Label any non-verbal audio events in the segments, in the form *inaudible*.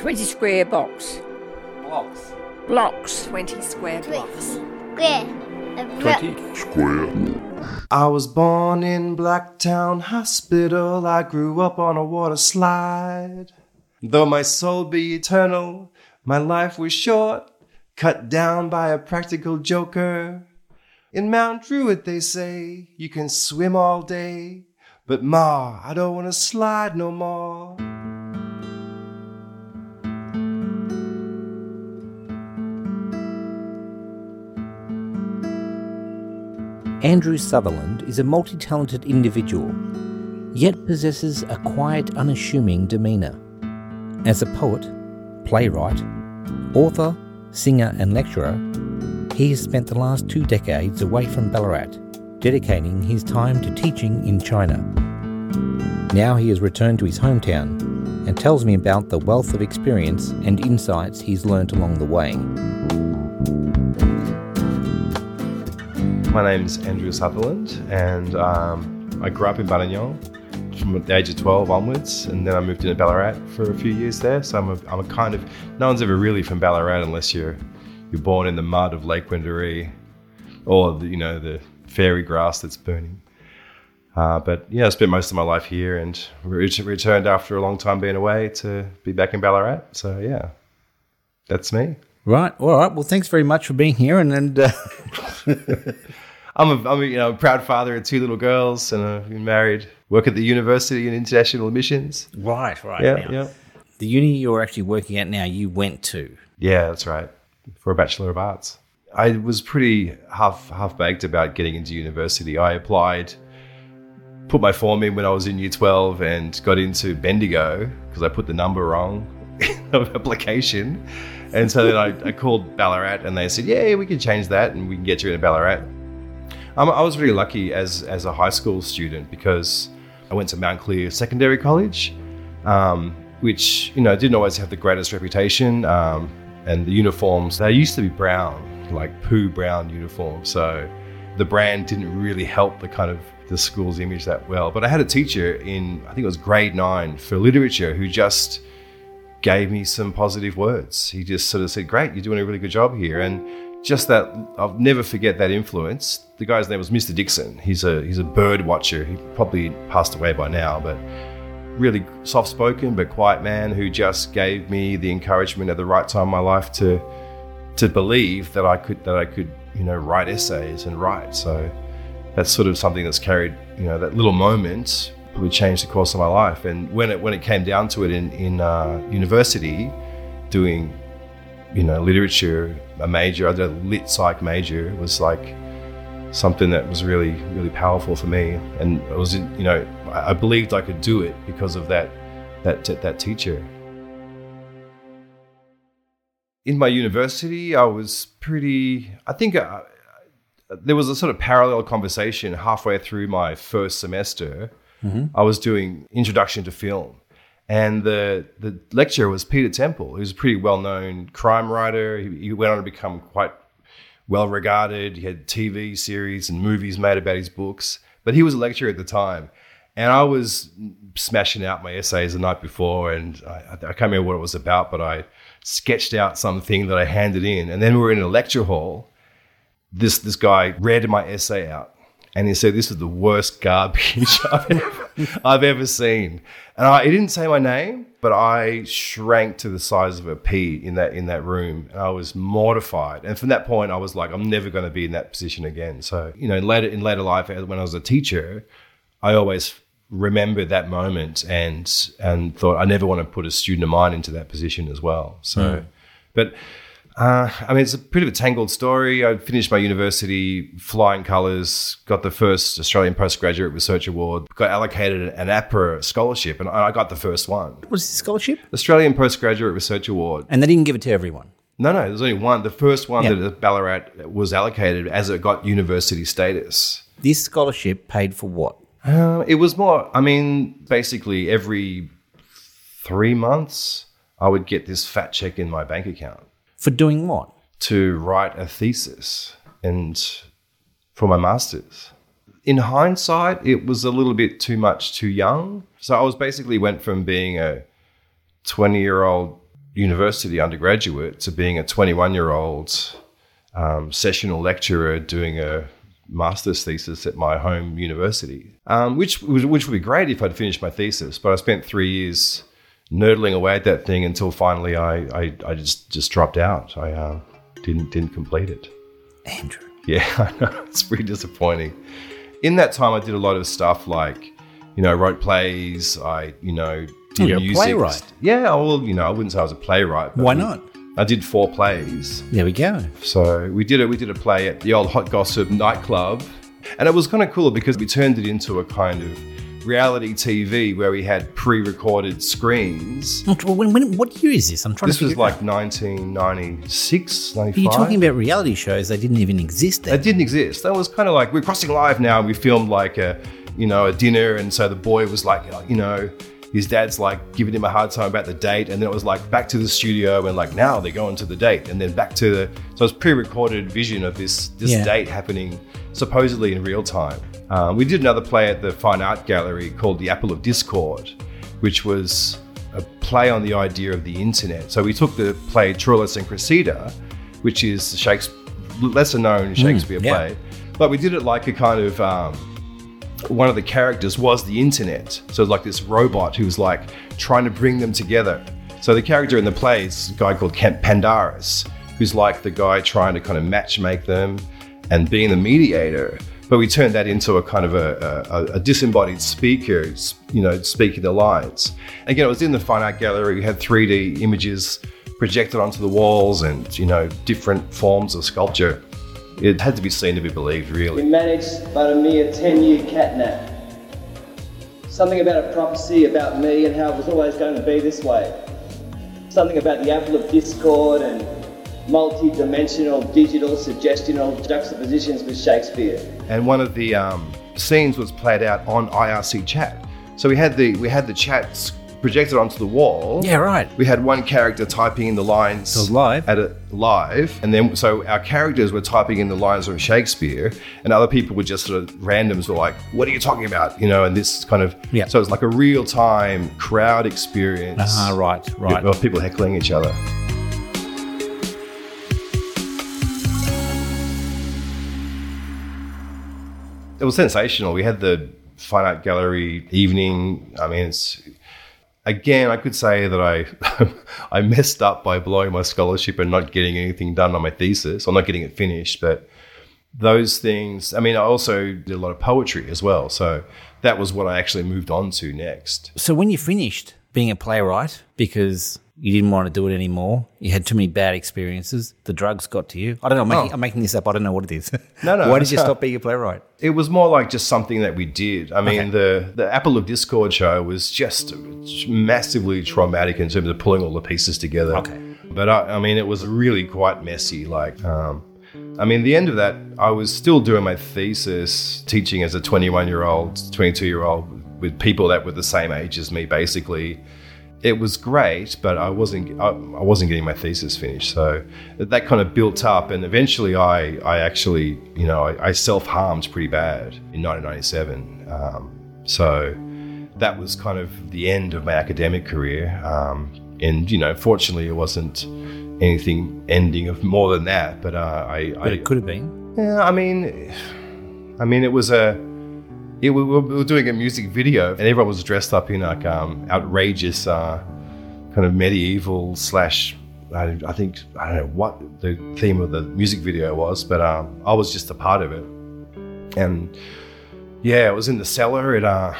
20 square box. Blocks. Blocks. 20 square blocks. Square. A block. I was born in Blacktown Hospital. I grew up on a water slide. Though my soul be eternal, my life was short, cut down by a practical joker. In Mount Druitt, they say you can swim all day, but ma, I don't want to slide no more. Andrew Sutherland is a multi talented individual, yet possesses a quiet, unassuming demeanour. As a poet, playwright, author, singer, and lecturer, he has spent the last two decades away from Ballarat, dedicating his time to teaching in China. Now he has returned to his hometown and tells me about the wealth of experience and insights he's learnt along the way. My name's Andrew Sutherland, and um, I grew up in Buninyong from the age of 12 onwards, and then I moved into Ballarat for a few years there. So I'm a, I'm a kind of, no one's ever really from Ballarat unless you're, you're born in the mud of Lake Wendouree or, the, you know, the fairy grass that's burning. Uh, but yeah, I spent most of my life here and re- returned after a long time being away to be back in Ballarat. So yeah, that's me. Right, all right. Well, thanks very much for being here, and, and uh, *laughs* *laughs* I'm a, I'm a you know proud father of two little girls, and I've been married. Work at the university in international admissions. right, right. Yeah, now. yeah, The uni you're actually working at now, you went to. yeah. That's right. For a bachelor of arts, I was pretty half half baked about getting into university. I applied, put my form in when I was in year twelve, and got into Bendigo because I put the number wrong *laughs* of application. And so then I, I called Ballarat, and they said, "Yeah, we can change that, and we can get you into Ballarat." Um, I was really lucky as as a high school student because I went to Mount Clear Secondary College, um, which you know didn't always have the greatest reputation, um, and the uniforms they used to be brown, like poo brown uniforms. So the brand didn't really help the kind of the school's image that well. But I had a teacher in I think it was grade nine for literature who just gave me some positive words. He just sort of said, "Great, you're doing a really good job here," and just that I'll never forget that influence. The guy's name was Mr. Dixon. He's a he's a bird watcher. He probably passed away by now, but really soft spoken but quiet man who just gave me the encouragement at the right time in my life to to believe that I could that I could you know write essays and write. So that's sort of something that's carried you know that little moment probably changed the course of my life. And when it when it came down to it in in uh, university, doing you know literature a major, I did a lit psych major was like something that was really really powerful for me. And it was you know I I believed I could do it because of that that that teacher. In my university, I was pretty. I think uh, there was a sort of parallel conversation halfway through my first semester. Mm-hmm. I was doing introduction to film, and the the lecturer was Peter Temple. Was a pretty well known crime writer. He, he went on to become quite well regarded. He had TV series and movies made about his books. But he was a lecturer at the time, and I was smashing out my essays the night before, and I, I can't remember what it was about, but I sketched out something that I handed in, and then we were in a lecture hall. This this guy read my essay out, and he said, "This is the worst garbage *laughs* I've ever, I've ever seen." And I, he didn't say my name, but I shrank to the size of a pea in that in that room, and I was mortified. And from that point, I was like, "I'm never going to be in that position again." So, you know, in later in later life, when I was a teacher, I always remembered that moment and and thought I never want to put a student of mine into that position as well. So, hmm. but. Uh, I mean, it's a bit of a tangled story. I finished my university flying colours, got the first Australian Postgraduate Research Award, got allocated an APRA scholarship, and I got the first one. What was the scholarship? Australian Postgraduate Research Award. And they didn't give it to everyone. No, no, there's only one. The first one Yeah. that Ballarat was allocated as it got university status. This scholarship paid for what? Uh, it was more, I mean, basically every three months, I would get this fat check in my bank account. For doing what? to write a thesis and for my master's. In hindsight, it was a little bit too much too young. So I was basically went from being a 20 year old university undergraduate to being a 21 year old um, sessional lecturer doing a master's thesis at my home university, um, which which would be great if I'd finished my thesis. But I spent three years nerdling away at that thing until finally I I, I just just dropped out. I uh, didn't didn't complete it. Andrew. Yeah, *laughs* I know it's pretty disappointing. In that time, I did a lot of stuff like, you know, wrote plays. I you know did Oh, you're a music. playwright. Yeah, well, you know, I wouldn't say I was a playwright. but Why not? I did four plays. There we go. So we did it. We did a play at the old Hot Gossip nightclub, and it was kind of cool because we turned it into a kind of reality TV where we had pre-recorded screens. When, when, what year is this? I'm trying This to was like 1996, 95. out. You're talking about reality shows. They didn't even exist then. It didn't exist. That was kind of like we're crossing live now. We filmed like a, you know, a dinner, and so the boy was like, you know, his dad's like giving him a hard time about the date, and then it was like back to the studio, and like now they're going to the date, and then back to the. So it's pre-recorded vision of this this Yeah. date happening supposedly in real time. Um, we did another play at the Fine Art Gallery called The Apple of Discord, which was a play on the idea of the internet. So we took the play Troilus and Cressida, which is Shakespeare, lesser known Shakespeare yeah. play, but we did it like a kind of um, one of the characters was the internet. So like this robot who was like trying to bring them together. So the character in the play is a guy called Kent Pandarus, who's like the guy trying to kind of matchmake them and being the mediator. But we turned that into a kind of a, a, a disembodied speaker, you know, speaking the lines. Again, it was in the Fine Art Gallery. We had 3D images projected onto the walls and, you know, different forms of sculpture. It had to be seen to be believed, really. We managed but a mere 10 year catnap. Something about a prophecy about me and how it was always going to be this way. Something about the apple of discord and multi dimensional digital suggestional juxtapositions with Shakespeare. and one of the um, scenes was played out on IRC chat. So we had the we had the chats projected onto the wall. Yeah, right. We had one character typing in the lines was live? at a live, and then so our characters were typing in the lines of Shakespeare, and other people were just sort of randoms were like, "What are you talking about?" You know, and this kind of Yeah. So it's like a real time crowd experience. Ah, right, right. Of people heckling each other. it was sensational. We had the fine art gallery evening. I mean, it's again, I could say that I *laughs* I messed up by blowing my scholarship and not getting anything done on my thesis or not getting it finished. But those things, I mean, I also did a lot of poetry as well. So that was what I actually moved on to next. So when you finished being a playwright because you didn't want to do it anymore, you had too many bad experiences, the drugs got to you. I don't know. I'm making, Oh. I'm making this up. I don't know what it is. *laughs* No, no, Why did you no. stop being a playwright? It was more like just something that we did. I mean, Okay. the the Apple of Discord show was just massively traumatic in terms of pulling all the pieces together. Okay. But I, I mean, it was really quite messy. Like, um, I mean, the end of that, I was still doing my thesis, teaching as a 21 year old, 22 year old with people that were the same age as me, basically. It was great, but I wasn't I, I wasn't getting my thesis finished. So that kind of built up, and eventually, I I actually you know I, I self harmed pretty bad in 1997. Um, so that was kind of the end of my academic career. Um, and you know, fortunately, it wasn't anything ending of more than that. But uh, I, But I it could have been. yeah, I mean, I mean, it was a. Yeah, we were, we were doing a music video, and everyone was dressed up in like um, outrageous, uh, kind of medieval slash. I, I think I don't know what the theme of the music video was, but um, I was just a part of it. And yeah, it was in the cellar at uh,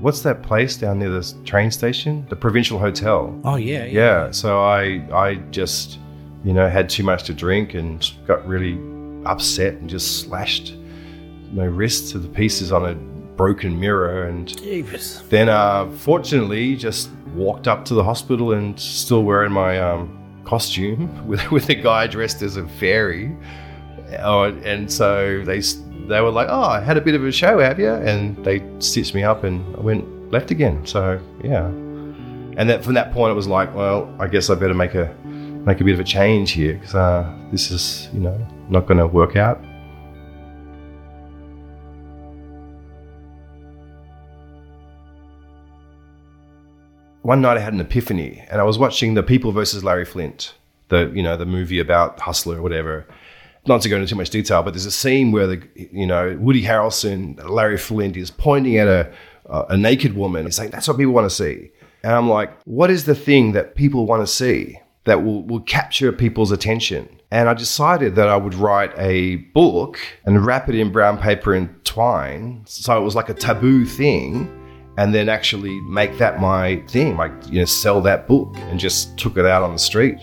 what's that place down near the train station? The Provincial Hotel. Oh, yeah. Yeah, so I I just you know had too much to drink and got really upset and just slashed my wrist to the pieces on a broken mirror and then uh, fortunately just walked up to the hospital and still wearing my um, costume *laughs* with, with a guy dressed as a fairy. Oh, and so they they were like oh I had a bit of a show have you? And they stitched me up and I went left again. So yeah. And that from that point it was like well I guess I better make a make a bit of a change here because uh, this is you know not going to work out one night I had an epiphany, and I was watching The People versus Larry Flynt, the you know the movie about Hustler or whatever. Not to go into too much detail, but there's a scene where the you know Woody Harrelson, Larry Flynt is pointing at a a naked woman and saying that's what people want to see, and I'm like, what is the thing that people want to see that will will capture people's attention? And I decided that I would write a book and wrap it in brown paper and twine, so it was like a taboo thing and then actually make that my thing, like you know, sell that book, and just took it out on the street,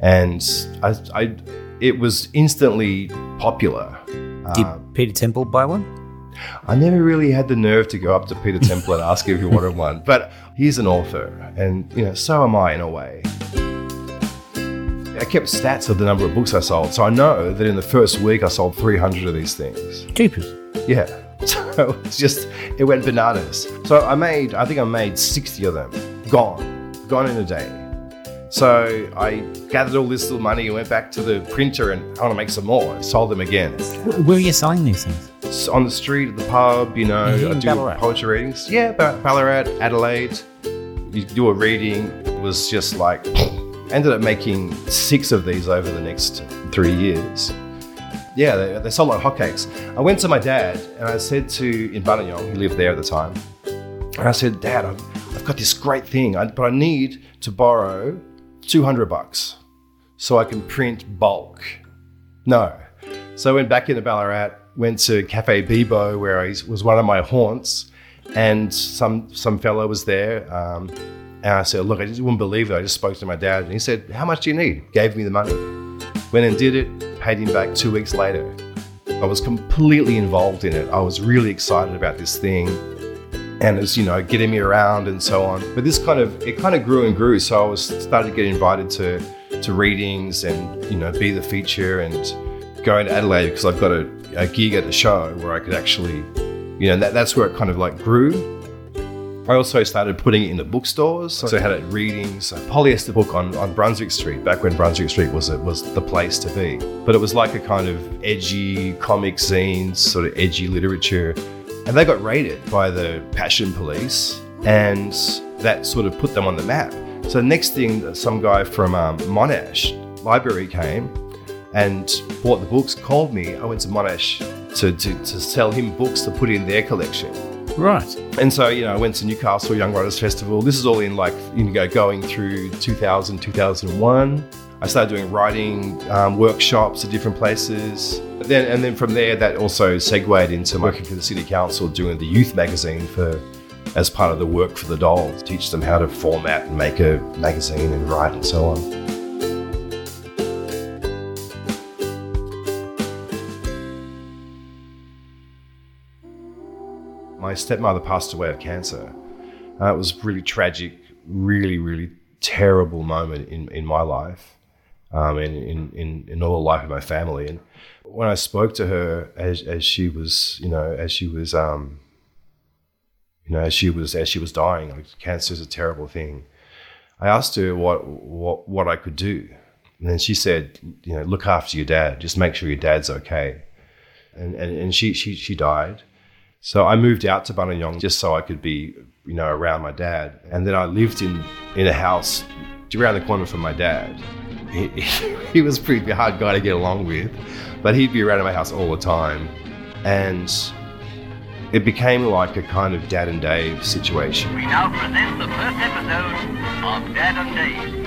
and I, I it was instantly popular. Did um, Peter Temple buy one? I never really had the nerve to go up to Peter Temple and ask if he wanted one, but he's an author, and you know, so am I in a way. I kept stats of the number of books I sold, so I know that in the first week I sold 300 of these things. Jeepers. Yeah. *laughs* So it's just, it went bananas. So I made, I think I made 60 of them. Gone. Gone in a day. So I gathered all this little money and went back to the printer and I want to make some more. I sold them again. Where are you selling these things? On the street, at the pub, you know, I do Ballarat? poetry readings. Yeah, Ba- Ballarat, Adelaide. You do a reading. It was just like, *sniffs* ended up making six of these over the next three years. Yeah, they, they sold like hotcakes. I went to my dad and I said to, in Buninyong, he lived there at the time, and I said, Dad, I've, I've got this great thing, I, but I need to borrow 200 bucks so I can print bulk. No. So I went back into Ballarat, went to Cafe Bebo, where I was one of my haunts, and some some fellow was there. Um, and I said, Look, I just wouldn't believe it. I just spoke to my dad, and he said, How much do you need? Gave me the money. Went and did it, paid him back two weeks later. I was completely involved in it. I was really excited about this thing and it's you know getting me around and so on. But this kind of it kind of grew and grew. So I was started to get invited to to readings and you know be the feature and go to Adelaide because I've got a, a gig at the show where I could actually you know that, that's where it kind of like grew. I also started putting it in the bookstores. So I had it readings, a polyester book on, on Brunswick Street, back when Brunswick Street was a, was the place to be. But it was like a kind of edgy comic zines, sort of edgy literature. And they got raided by the Passion Police, and that sort of put them on the map. So next thing, some guy from um, Monash Library came and bought the books, called me. I went to Monash to, to, to sell him books to put in their collection. Right. And so, you know, I went to Newcastle Young Writers Festival. This is all in like, you know, going through 2000, 2001. I started doing writing um, workshops at different places. But then, and then from there, that also segued into working for the city council, doing the youth magazine for as part of the work for the dolls, teach them how to format and make a magazine and write and so on. My stepmother passed away of cancer. Uh, it was really tragic, really, really terrible moment in, in my life um, and in, in, in all the life of my family. And when I spoke to her as, as she was, you know, as she was, um, you know, as she was, as she was dying, like cancer is a terrible thing. I asked her what, what, what I could do. And then she said, you know, look after your dad. Just make sure your dad's okay. And, and, and she, she, she died. So I moved out to Buninyong just so I could be, you know, around my dad. And then I lived in, in a house around the corner from my dad. *laughs* He, he was a pretty hard guy to get along with, but he'd be around at my house all the time. And it became like a kind of Dad and Dave situation. We now present the first episode of Dad and Dave,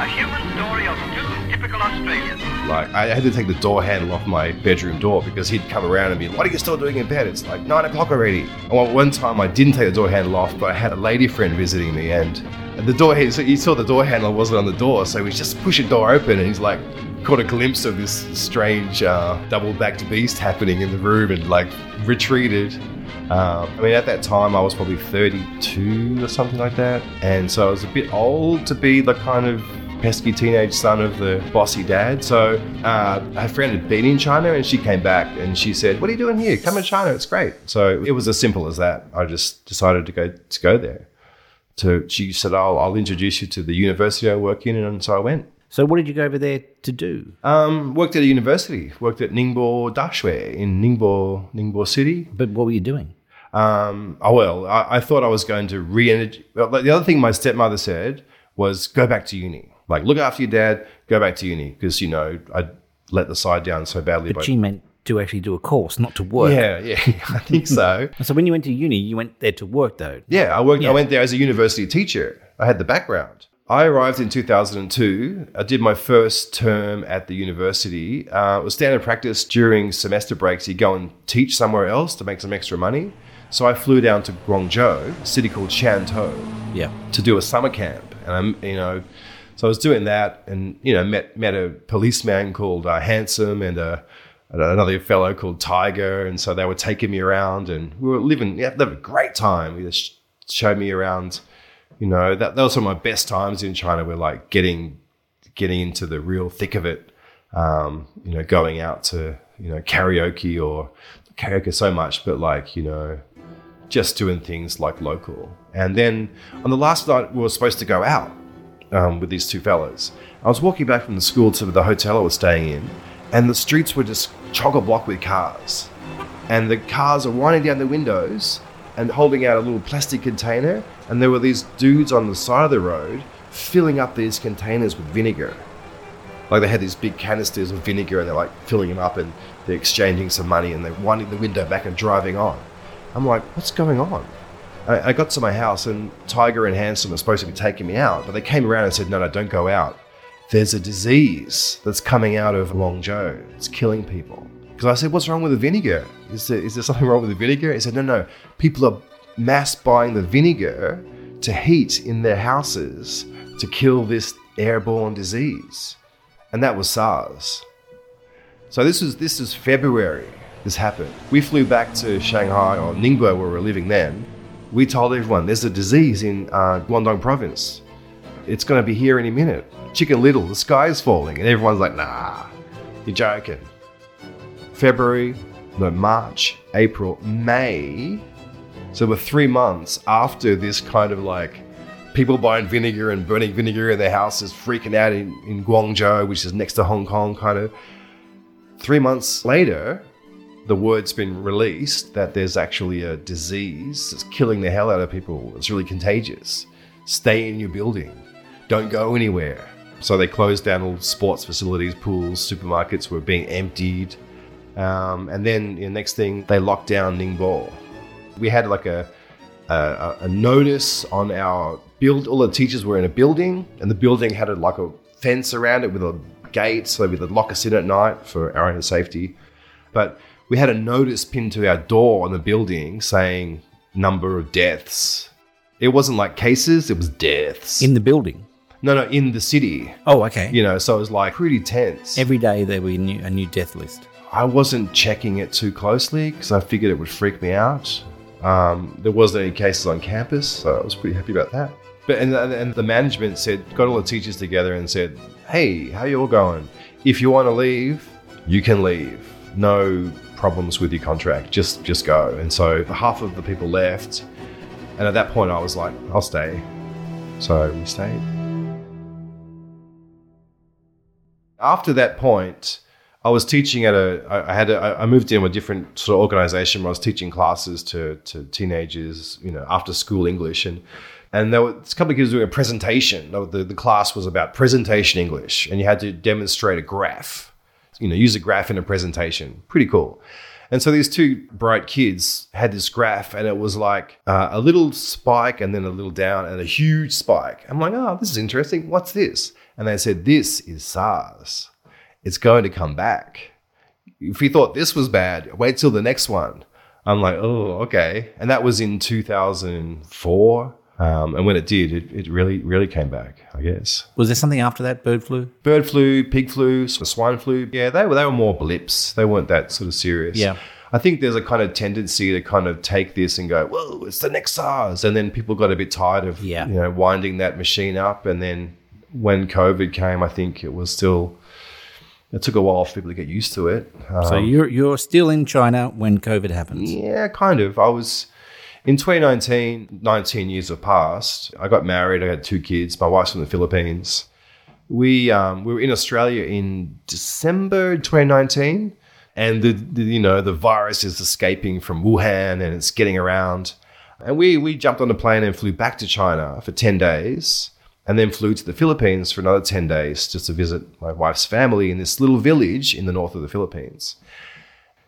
a human story of two typical Australians. Like I had to take the door handle off my bedroom door because he'd come around and be, like, "What are you still doing in bed? It's like nine o'clock already." And one- one time I didn't take the door handle off, but I had a lady friend visiting me, and the door he saw the door handle wasn't on the door, so he just pushed the door open, and he's like caught a glimpse of this strange uh, double-backed beast happening in the room, and like retreated. Um, I mean, at that time, I was probably 32 or something like that. And so I was a bit old to be the kind of pesky teenage son of the bossy dad. So uh, her friend had been in China and she came back and she said, What are you doing here? Come to China, it's great. So it was as simple as that. I just decided to go to go there. To, she said, I'll, I'll introduce you to the university I work in. And so I went. So what did you go over there to do? Um, worked at a university, worked at Ningbo Daxue in Ningbo, Ningbo City. But what were you doing? Um, oh well, I, I thought I was going to re-energy. The other thing my stepmother said was, "Go back to uni. Like, look after your dad. Go back to uni because you know I let the side down so badly." But she meant to actually do a course, not to work. yeah, yeah, *laughs* I think so. So when you went to uni, you went there to work, though. Yeah, I worked. Yeah. I went there as a university teacher. I had the background. I arrived in 2002. I did my first term at the university. Uh, it was standard practice during semester breaks. You go and teach somewhere else to make some extra money. So I flew down to Guangzhou, a city called Shantou, Yeah. to do a summer camp. And I'm, you know, so I was doing that, and you know, met met a policeman called uh, Handsome and a another fellow called Tiger, and so they were taking me around, and we were living, yeah, having a great time. They just showed me around. You know, that those were my best times in China. We're like getting getting into the real thick of it. Um, you know, going out to you know karaoke or karaoke so much, but like you know, just doing things like local. And then on the last night, we were supposed to go out um, with these two fellas. I was walking back from the school to the hotel I was staying in, and the streets were just chock a block with cars. And the cars are winding down the windows and holding out a little plastic container. And there were these dudes on the side of the road filling up these containers with vinegar. Like they had these big canisters of vinegar and they're like filling them up and they're exchanging some money and they're winding the window back and driving on. I'm like, what's going on? I, I got to my house and Tiger and Handsome were supposed to be taking me out, but they came around and said, no, no, don't go out. There's a disease that's coming out of Guangzhou. It's killing people. Because I said, what's wrong with the vinegar? Is there, is there something wrong with the vinegar? He said, no, no. People are mass buying the vinegar to heat in their houses to kill this airborne disease. And that was SARS. So this was this is February. This happened. We flew back to Shanghai or Ningbo, where we were living then. We told everyone there's a disease in uh, Guangdong province. It's going to be here any minute. Chicken Little, the sky is falling, and everyone's like, "Nah, you're joking." February, no, March, April, May. So we're three months after this kind of like people buying vinegar and burning vinegar in their houses, freaking out in, in Guangzhou, which is next to Hong Kong, kind of. Three months later, the word's been released that there's actually a disease that's killing the hell out of people. It's really contagious. Stay in your building. Don't go anywhere. So they closed down all sports facilities, pools, supermarkets were being emptied. Um, and then the next thing, they locked down Ningbo. We had like a, a, a notice on our build. All the teachers were in a building, and the building had a, like a fence around it with a gate, so we would lock us in at night for our own safety. But we had a notice pinned to our door on the building saying number of deaths. It wasn't like cases; it was deaths. In the building. no, no, in the city. Oh, okay. You know, so it was like pretty tense. Every day there a new, a new death list. I wasn't checking it too closely because I figured it would freak me out. Um, there wasn't any cases on campus, so I was pretty happy about that. But and, and the management said, got all the teachers together and said, "Hey, how you all going? If you want to leave, you can leave. No problems with your contract. Just just go." And so half of the people left, and at that point, I was like, "I'll stay." So we stayed. After that point, I was teaching at a. I had. A, I moved in with a different sort of organization. Where I was teaching classes to to teenagers, you know, after school English, and and there was a couple of kids doing a presentation. The the class was about presentation English, and you had to demonstrate a graph. You know, use a graph in a presentation. Pretty cool. And so these two bright kids had this graph, and it was like uh, a little spike, and then a little down, and a huge spike. I'm like, oh, this is interesting. What's this? And they said, this is SARS it's going to come back. If you thought this was bad, wait till the next one. I'm like, oh, okay. And that was in 2004. Um, and when it did, it, it really, really came back, I guess. Was there something after that? Bird flu? Bird flu, pig flu, swine flu. Yeah, they were, they were more blips. They weren't that sort of serious. Yeah. I think there's a kind of tendency to kind of take this and go, whoa, it's the next SARS. And then people got a bit tired of, Yeah. you know, winding that machine up. And then when COVID came, I think it was still, it took a while for people to get used to it. So Um, you're you're still in China when COVID happens. yeah, kind of. I was in 2019, 19 years have passed. I got married. I had two kids. My wife's from the Philippines. We um, we were in Australia in December 2019. and the, the you know the virus is escaping from Wuhan and it's getting around. And we we jumped on a plane and flew back to China for ten days, and then flew to the Philippines for another ten days just to visit my wife's family in this little village in the north of the Philippines.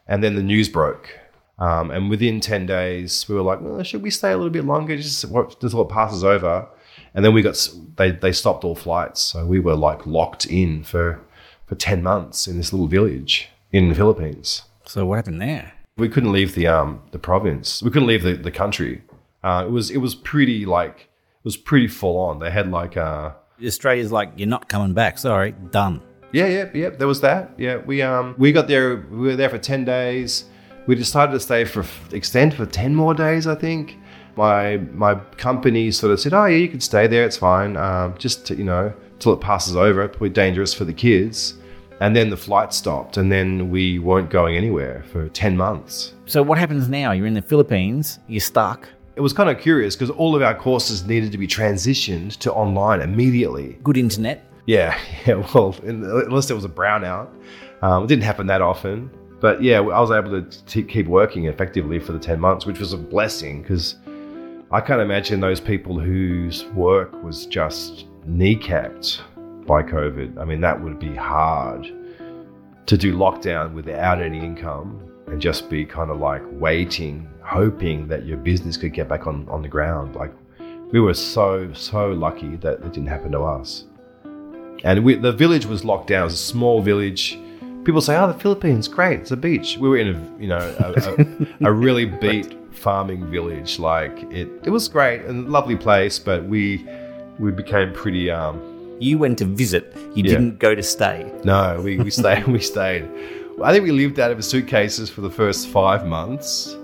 And then the news broke, um, and within ten days we were like, well, should we stay a little bit longer just until it passes over? And then we got they they stopped all flights, so we were like locked in for for ten months in this little village in the Philippines. So what happened there? We couldn't leave the um the province. We couldn't leave the, the country. Uh, it was it was pretty like it was pretty full on. They had like uh Australia's like you're not coming back. Sorry, done. Yeah, yeah, yeah. There was that. Yeah, we um we got there. We were there for ten days. We decided to stay for extend for ten more days. I think my my company sort of said, "Oh yeah, you can stay there. It's fine. Um, just to, you know till it passes over. It's probably dangerous for the kids." And then the flight stopped, and then we weren't going anywhere for ten months. So what happens now? You're in the Philippines. You're stuck. It was kind of curious because all of our courses needed to be transitioned to online immediately. Good internet. Yeah, *laughs* yeah. Well, unless there was a brownout, um, it didn't happen that often. But yeah, I was able to t- keep working effectively for the ten months, which was a blessing because I can't imagine those people whose work was just kneecapped by COVID. I mean, that would be hard to do lockdown without any income and just be kind of like waiting, hoping that your business could get back on, on the ground. Like, we were so, so lucky that it didn't happen to us. And we, the village was locked down. It was a small village. People say, "Oh, the Philippines, great! It's a beach." We were in a, you know, a, a, a really *laughs* beat farming village. Like it, it was great and lovely place, but we, we became pretty um, you went to visit. You Yeah. didn't go to stay. No, we, we *laughs* stayed. we stayed. I think we lived out of suitcases for the first five months,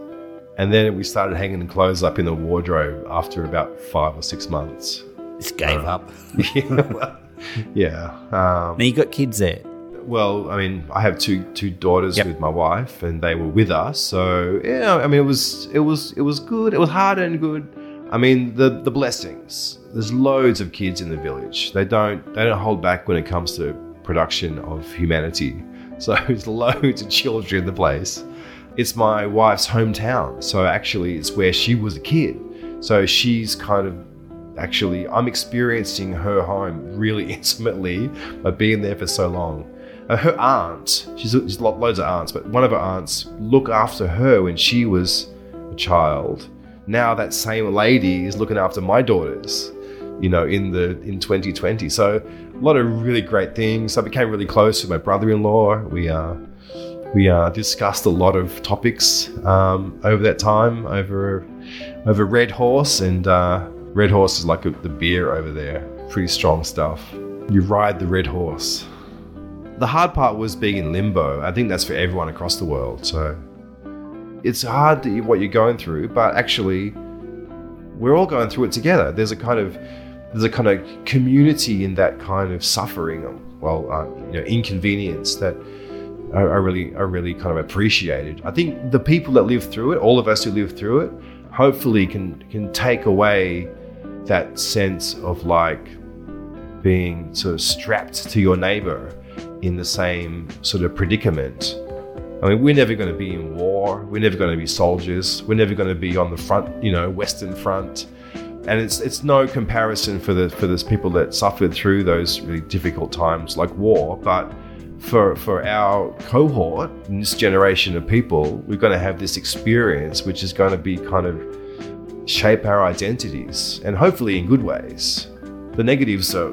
and then we started hanging the clothes up in the wardrobe after about five or six months. Just gave up. *laughs* yeah, well, yeah. Um, Now you got kids there. Well, I mean, I have two two daughters Yep. with my wife, and they were with us. So yeah, I mean, it was it was it was good. It was hard and good. I mean, the the blessings. There's loads of kids in the village. They don't they don't hold back when it comes to production of humanity. *laughs* So there's loads of children in the place. It's my wife's hometown, so actually, it's where she was a kid. So she's kind of actually I'm experiencing her home really *laughs* intimately by being there for so long. Uh, her aunt, she's, she's lo- loads of aunts, but one of her aunts looked after her when she was a child. Now that same lady is looking after my daughters, you know, in the in 2020. So a lot of really great things. I became really close with my brother-in-law. We uh, we uh, discussed a lot of topics um, over that time over over Red Horse and uh, Red Horse is like a, the beer over there. Pretty strong stuff. You ride the Red Horse. The hard part was being in limbo. I think that's for everyone across the world. So it's hard what you're going through, but actually, we're all going through it together. There's a kind of there's a kind of community in that kind of suffering, well, uh, you know, inconvenience that I, I really, I really kind of appreciated. I think the people that live through it, all of us who live through it, hopefully can can take away that sense of like being sort of strapped to your neighbor in the same sort of predicament. I mean, we're never going to be in war. We're never going to be soldiers. We're never going to be on the front, you know, Western Front. And it's it's no comparison for the for those people that suffered through those really difficult times like war. But for for our cohort, this generation of people, we're going to have this experience, which is going to be kind of shape our identities, and hopefully in good ways. The negatives are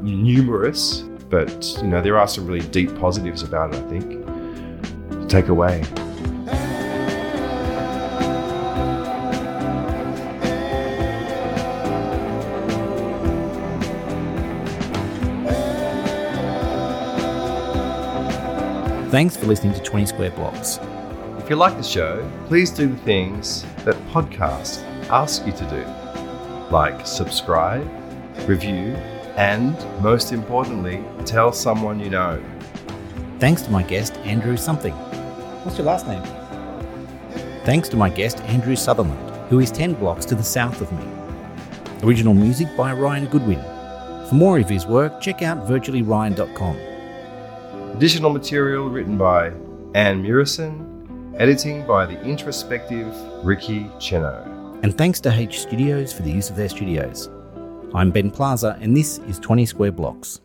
numerous, but you know there are some really deep positives about it. I think to take away. Thanks for listening to 20 Square Blocks. If you like the show, please do the things that podcasts ask you to do, like subscribe, review, and most importantly, tell someone you know. Thanks to my guest, Andrew Something. What's your last name? Thanks to my guest, Andrew Sutherland, who is 10 blocks to the south of me. Original music by Ryan Goodwin. For more of his work, check out virtuallyryan.com. Additional material written by Anne Murison, editing by the introspective Ricky Cheno. And thanks to H Studios for the use of their studios. I'm Ben Plaza, and this is 20 Square Blocks.